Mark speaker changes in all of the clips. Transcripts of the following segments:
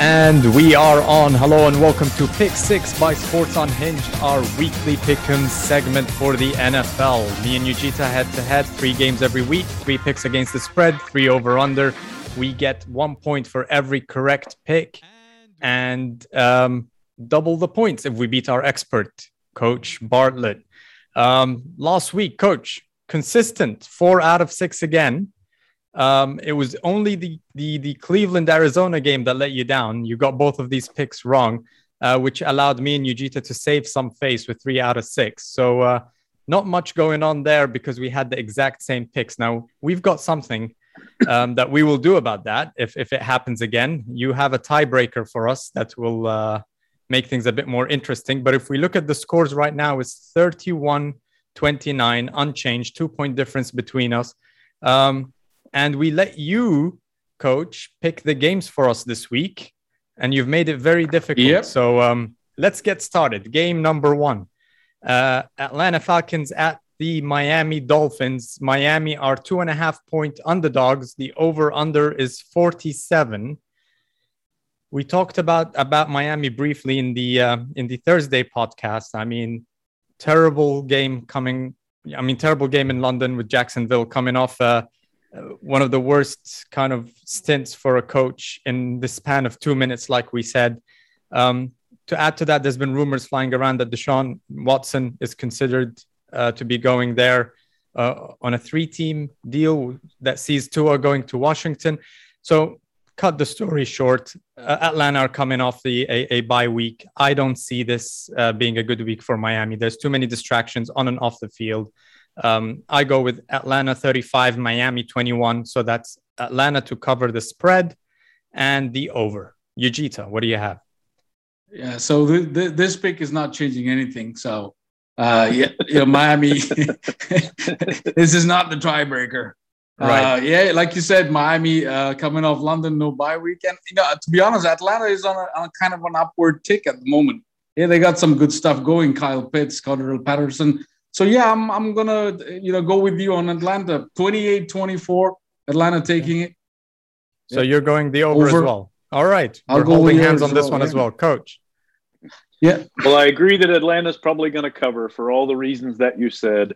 Speaker 1: And we are on. Hello and welcome to Pick Six by Sports Unhinged, our weekly pick'em segment for the NFL. Me and Yujita head to head, three games every week, three picks against the spread, three over under. We get one point for every correct pick and um, double the points if we beat our expert, Coach Bartlett. Um, last week, Coach, consistent, four out of six again. Um, it was only the, the the Cleveland Arizona game that let you down. You got both of these picks wrong, uh, which allowed me and Yujita to save some face with three out of six. So uh, not much going on there because we had the exact same picks. Now we've got something um, that we will do about that if if it happens again. You have a tiebreaker for us that will uh, make things a bit more interesting. But if we look at the scores right now, it's 31 29, unchanged, two point difference between us. Um, and we let you, coach, pick the games for us this week. And you've made it very difficult.
Speaker 2: Yep.
Speaker 1: So um, let's get started. Game number one uh, Atlanta Falcons at the Miami Dolphins. Miami are two and a half point underdogs. The over under is 47. We talked about about Miami briefly in the uh, in the Thursday podcast. I mean, terrible game coming. I mean, terrible game in London with Jacksonville coming off one of the worst kind of stints for a coach in the span of two minutes, like we said. Um, to add to that, there's been rumors flying around that Deshaun Watson is considered uh, to be going there uh, on a three-team deal that sees Tua going to Washington. So, cut the story short, uh, Atlanta are coming off the a, a bye week. I don't see this uh, being a good week for Miami. There's too many distractions on and off the field. Um, I go with Atlanta 35, Miami 21. So that's Atlanta to cover the spread and the over. Yujita, what do you have?
Speaker 2: Yeah, so th- th- this pick is not changing anything. So, uh, yeah, you know, Miami, this is not the tiebreaker.
Speaker 1: Right.
Speaker 2: Uh, yeah, like you said, Miami uh, coming off London, no bye weekend. You know, to be honest, Atlanta is on a, on a kind of an upward tick at the moment. Yeah, they got some good stuff going. Kyle Pitts, Cordarrelle Patterson. So yeah, I'm I'm gonna you know go with you on Atlanta. 28-24, Atlanta taking it.
Speaker 1: So you're going the over,
Speaker 2: Over.
Speaker 1: as well. All right.
Speaker 2: I'll
Speaker 1: We're
Speaker 2: go
Speaker 1: holding
Speaker 2: with
Speaker 1: hands on this
Speaker 2: as
Speaker 1: one
Speaker 2: well,
Speaker 1: as well. Coach.
Speaker 2: Yeah,
Speaker 3: Well, I agree that Atlanta's probably going to cover for all the reasons that you said.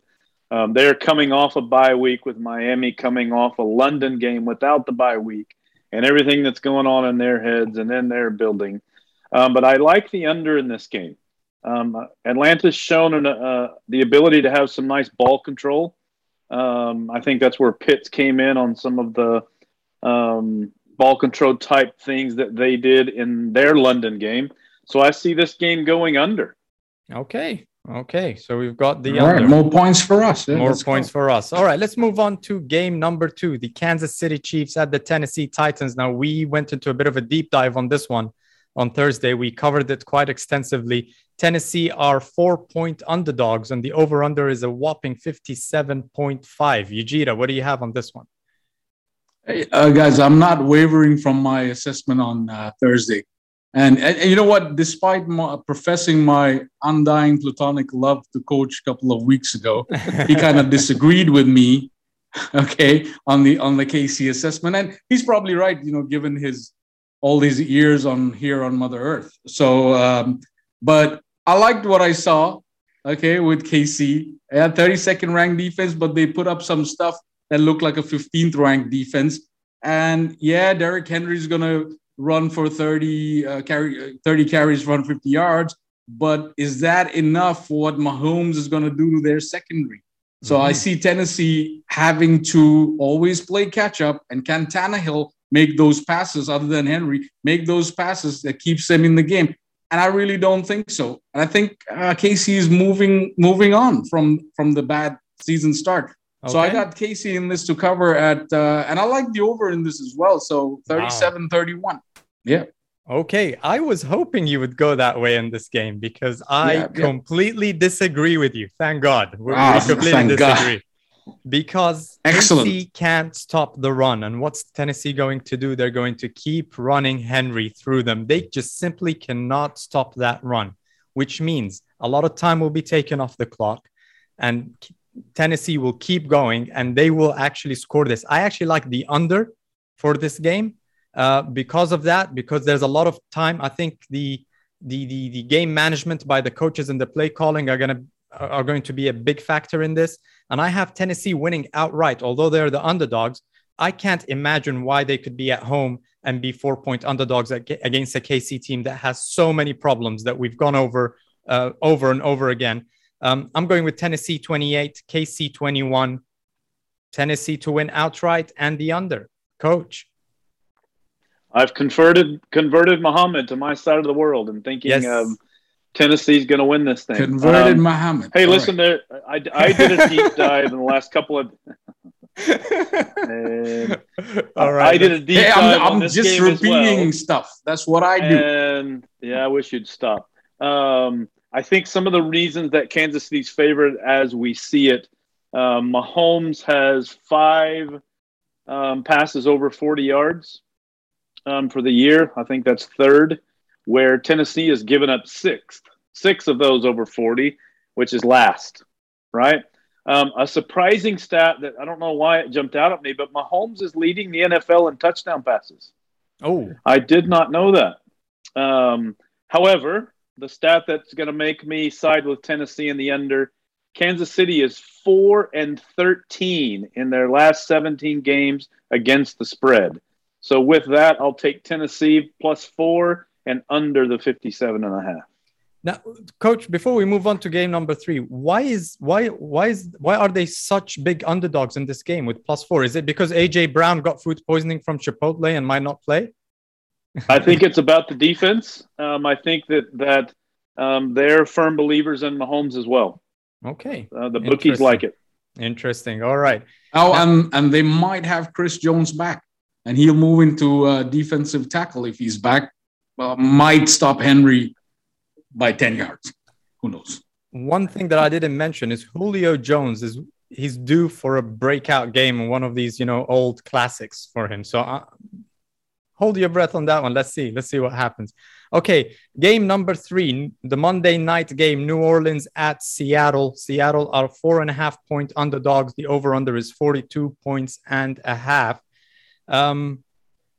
Speaker 3: Um, they're coming off a bye week with Miami coming off a London game without the bye week and everything that's going on in their heads and in their building. Um, but I like the under in this game. Um, Atlanta's shown an, uh, the ability to have some nice ball control. Um, I think that's where Pitts came in on some of the um, ball control type things that they did in their London game. So I see this game going under.
Speaker 1: Okay. Okay. So we've got the
Speaker 2: all right,
Speaker 1: under.
Speaker 2: more points for us. Yeah,
Speaker 1: More
Speaker 2: let's go.
Speaker 1: points for us. All right, let's move on to game number two the Kansas City Chiefs at the Tennessee Titans. Now, we went into a bit of a deep dive on this one on Thursday. We covered it quite extensively. Tennessee are four point underdogs, and the over under is a whopping 57.5. Yujita, what do you have on this one?
Speaker 2: Hey, uh, guys, I'm not wavering from my assessment on uh, Thursday. And, and, and you know what? Despite my, professing my undying platonic love to coach a couple of weeks ago, he kind of disagreed with me, okay, on the on the KC assessment. And he's probably right, you know, given his all these years on here on Mother Earth. So, um, but I liked what I saw, okay, with KC. They had 32nd ranked defense, but they put up some stuff that looked like a 15th ranked defense. And yeah, Derrick Henry's gonna run for 30 uh, carry uh, 30 carries, run 50 yards. But is that enough for what Mahomes is gonna do to their secondary? So I see Tennessee having to always play catch up, and can Tannehill make those passes other than Henry make those passes that keeps them in the game? And I really don't think so. And I think uh, KC is moving moving on from from the bad season start. So I got KC in this to cover at, uh, and I like the over in this as well. So 37 31. Yeah.
Speaker 1: Okay, I was hoping you would go that way in this game because I
Speaker 2: Yeah, yeah.
Speaker 1: completely disagree with you. Thank God. We,
Speaker 2: Ah,
Speaker 1: completely
Speaker 2: thank God.
Speaker 1: Because
Speaker 2: Excellent.
Speaker 1: Tennessee can't stop the run. And what's Tennessee going to do? They're going to keep running Henry through them. They just simply cannot stop that run, which means a lot of time will be taken off the clock. And Tennessee will keep going and they will actually score this. I actually like the under for this game. uh, because of that, because there's a lot of time. I think the the the, the game management by the coaches and the play calling are gonna are going to be a big factor in this. And I have Tennessee winning outright, although they're the underdogs. I can't imagine why they could be at home and be four point underdogs against a KC team that has so many problems that we've gone over uh, over and over again. Um, I'm going with Tennessee 28, KC 21, Tennessee to win outright and the under. Coach.
Speaker 3: I've converted converted Muhammad to my side of the world and thinking yes. um, Tennessee's going to win this thing.
Speaker 2: Converted um, Muhammad.
Speaker 3: Hey, All listen, right. there. I, I did a deep dive in the last couple of. All right. I did a deep hey, dive. I'm, I'm just repeating well.
Speaker 2: stuff. That's what I do.
Speaker 3: And yeah, I wish you'd stop. Um, I think some of the reasons that Kansas City's favored as we see it, um, Mahomes has five um, passes over 40 yards um, for the year. I think that's third, where Tennessee has given up six, six of those over 40, which is last, right? Um, a surprising stat that I don't know why it jumped out at me, but Mahomes is leading the NFL in touchdown passes.
Speaker 1: Oh,
Speaker 3: I did not know that. Um, however, the stat that's going to make me side with Tennessee in the under. Kansas City is 4 and 13 in their last 17 games against the spread. So with that, I'll take Tennessee plus 4 and under the 57 and a half.
Speaker 1: Now, coach, before we move on to game number 3, why is why why is why are they such big underdogs in this game with plus 4? Is it because AJ Brown got food poisoning from Chipotle and might not play?
Speaker 3: I think it's about the defense. Um, I think that that um, they're firm believers in Mahomes as well.
Speaker 1: Okay,
Speaker 3: uh, the bookies like it.
Speaker 1: Interesting. All right.
Speaker 2: Oh, now, and and they might have Chris Jones back, and he'll move into uh, defensive tackle if he's back. Uh, might stop Henry by ten yards. Who knows?
Speaker 1: One thing that I didn't mention is Julio Jones is he's due for a breakout game, in one of these you know old classics for him. So uh, hold your breath on that one. Let's see. Let's see what happens. Okay, game number three, the Monday night game, New Orleans at Seattle. Seattle are four and a half point underdogs. The over under is 42 points and a half. Um,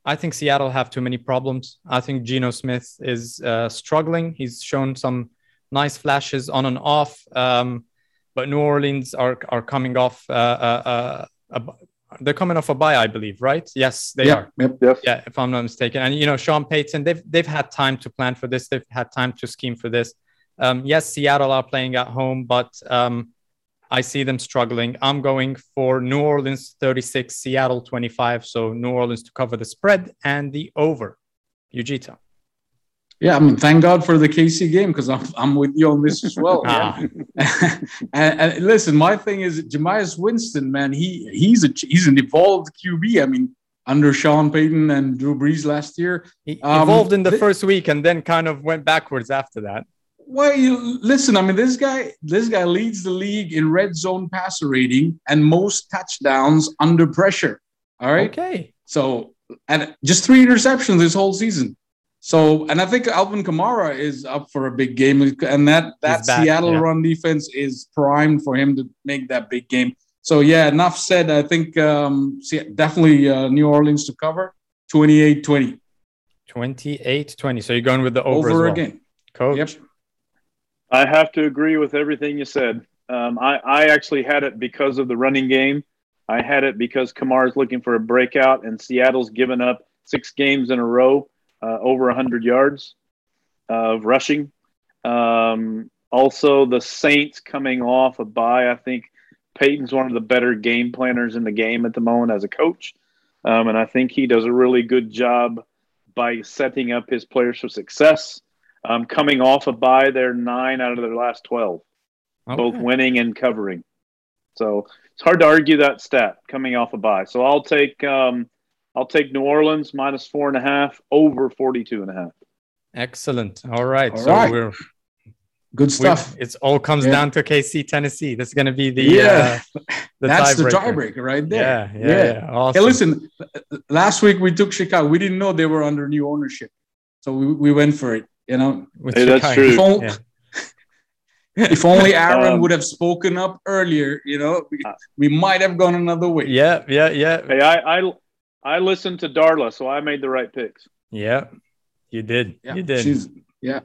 Speaker 1: I think Seattle have too many problems. I think Geno Smith is uh, struggling. He's shown some nice flashes on and off, um, but New Orleans are are coming off uh, uh, uh they're coming off a bye, I believe, right? Yes, they
Speaker 2: yep,
Speaker 1: are.
Speaker 2: Yep, yes.
Speaker 1: Yeah, if I'm not mistaken. And you know, Sean Payton, they've they've had time to plan for this. They've had time to scheme for this. Um, yes, Seattle are playing at home, but um, I see them struggling. I'm going for New Orleans 36, Seattle 25. So New Orleans to cover the spread and the over. Ujita.
Speaker 2: Yeah, I mean, thank God for the KC game because I'm, I'm with you on this as well. ah. and, and, listen, my thing is Jameis Winston, man. He he's a he's an evolved QB. I mean, under Sean Payton and Drew Brees last year,
Speaker 1: he um, evolved in the th- first week and then kind of went backwards after that.
Speaker 2: Well, you, listen, I mean, this guy this guy leads the league in red zone passer rating and most touchdowns under pressure. All right.
Speaker 1: Okay.
Speaker 2: So and just three interceptions this whole season. So, and I think Alvin Kamara is up for a big game, and that that back, Seattle yeah. run defense is primed for him to make that big game. So, yeah, enough said. I think um, definitely uh, New Orleans to cover 28 20.
Speaker 1: 28 20. So, you're going with the over, over well. again. Coach? Yep.
Speaker 3: I have to agree with everything you said. Um, I, I actually had it because of the running game. I had it because Kamara's looking for a breakout, and Seattle's given up six games in a row uh, over 100 yards of rushing. Um, also, the Saints coming off a bye. I think Payton's one of the better game planners in the game at the moment as a coach. Um, and I think he does a really good job by setting up his players for success. Um, coming off a bye, they're nine out of their last 12, okay. both winning and covering. So it's hard to argue that stat coming off a bye. So I'll take um, I'll take New Orleans minus four and a half over 42 and a half.
Speaker 1: Excellent. All right. All so right. we're
Speaker 2: good stuff.
Speaker 1: It all comes yeah. down to KC Tennessee. That's going to be the
Speaker 2: yeah. Uh, the That's the tiebreaker right there.
Speaker 1: Yeah, yeah, yeah. yeah. Awesome.
Speaker 2: Hey, listen. Last week we took Chicago. We didn't know they were under new ownership, so we, we went for it. You know,
Speaker 3: hey, that's true. If only,
Speaker 2: if only Aaron um, would have spoken up earlier, you know, we, we might have gone another way.
Speaker 1: Yeah, yeah, yeah.
Speaker 3: Hey, I, I I listened to Darla, so I made the right picks.
Speaker 1: Yeah, you did.
Speaker 2: Yeah,
Speaker 1: you did.
Speaker 2: She's yeah.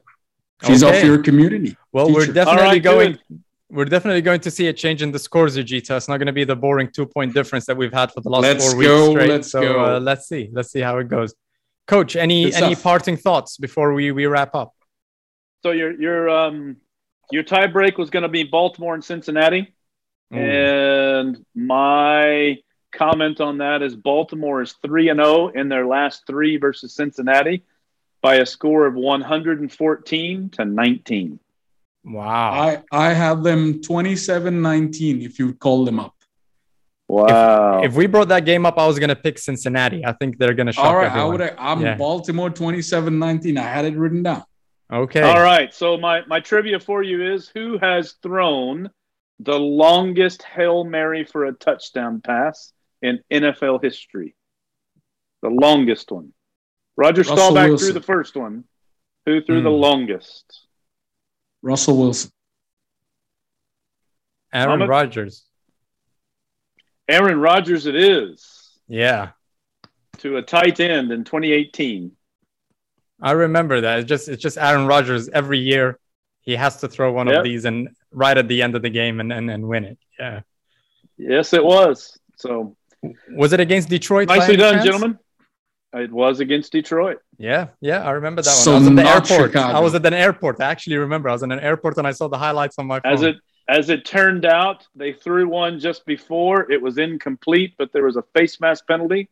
Speaker 2: She's
Speaker 1: Okay.
Speaker 2: off your community.
Speaker 1: well, we're definitely
Speaker 3: All right,
Speaker 1: going.
Speaker 3: good.
Speaker 1: We're definitely going to see a change in the scores, Ujita. It's not going to be the boring two-point difference that we've had for the last
Speaker 2: Let's
Speaker 1: four weeks straight.
Speaker 2: let's
Speaker 1: so
Speaker 2: go.
Speaker 1: Uh, let's see. Let's see how it goes. Coach, any any parting thoughts before we we wrap up?
Speaker 3: So your your um your tie break was going to be Baltimore and Cincinnati,
Speaker 1: Ooh.
Speaker 3: and my comment on that is Baltimore is three and zero in their last three versus Cincinnati by a score of one hundred and fourteen to nineteen.
Speaker 1: Wow.
Speaker 2: I I have them 27-19 if you call them up.
Speaker 3: Wow!
Speaker 1: If we brought that game up, I was going to pick Cincinnati. I think they're going to shock
Speaker 2: All right, I
Speaker 1: everyone.
Speaker 2: would I'm
Speaker 1: Yeah.
Speaker 2: Baltimore 27-19. I had it written down.
Speaker 1: Okay.
Speaker 3: All right. So my my trivia for you is who has thrown the longest hail mary for a touchdown pass in NFL history? The longest one. Roger
Speaker 2: Russell
Speaker 3: Staubach
Speaker 2: Wilson.
Speaker 3: threw the first one. Who threw the
Speaker 1: Hmm.
Speaker 3: longest?
Speaker 2: Russell Wilson.
Speaker 1: Aaron Rodgers.
Speaker 3: Aaron Rodgers. It is
Speaker 1: Yeah.
Speaker 3: to a tight end in 2018.
Speaker 1: I remember that. It's just it's just Aaron Rodgers every year. He has to throw one
Speaker 3: Yep.
Speaker 1: of these and right at the end of the game and, and, and win it. Yeah.
Speaker 3: Yes, it was. So
Speaker 1: Was it against Detroit?
Speaker 3: nicely done,
Speaker 1: chance?
Speaker 3: gentlemen. It was against Detroit.
Speaker 1: Yeah, yeah, I remember that
Speaker 2: So
Speaker 1: one. I was at the airport.
Speaker 2: Chicago.
Speaker 1: I was at an airport. I actually remember. I was in an airport and I saw the highlights on my phone.
Speaker 3: As it as it turned out, they threw one just before. It was incomplete, but there was a face mask penalty.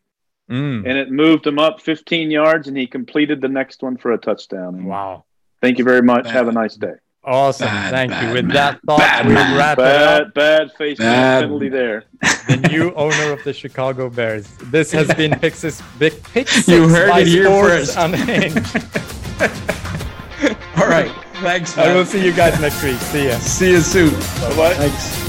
Speaker 1: Mm,
Speaker 3: and it moved him up 15 yards, and he completed the next one for a touchdown. And
Speaker 1: wow.
Speaker 3: Thank you very much.
Speaker 2: Bad.
Speaker 3: Have a nice day.
Speaker 1: Awesome.
Speaker 2: Bad,
Speaker 1: Thank you.
Speaker 2: bad
Speaker 1: With
Speaker 2: man.
Speaker 1: that thought,
Speaker 2: Bad
Speaker 1: we
Speaker 2: man.
Speaker 1: wrap it up.
Speaker 3: Bad, bad face mask
Speaker 2: Bad.
Speaker 3: penalty there.
Speaker 1: The new owner of the Chicago Bears. This has been Pixis Big Pick
Speaker 2: You heard it here
Speaker 1: Sports
Speaker 2: first.
Speaker 1: Unhinged.
Speaker 2: All right. Thanks,
Speaker 1: I will see you guys next week. See ya.
Speaker 2: See you soon.
Speaker 3: Bye bye.
Speaker 2: Thanks.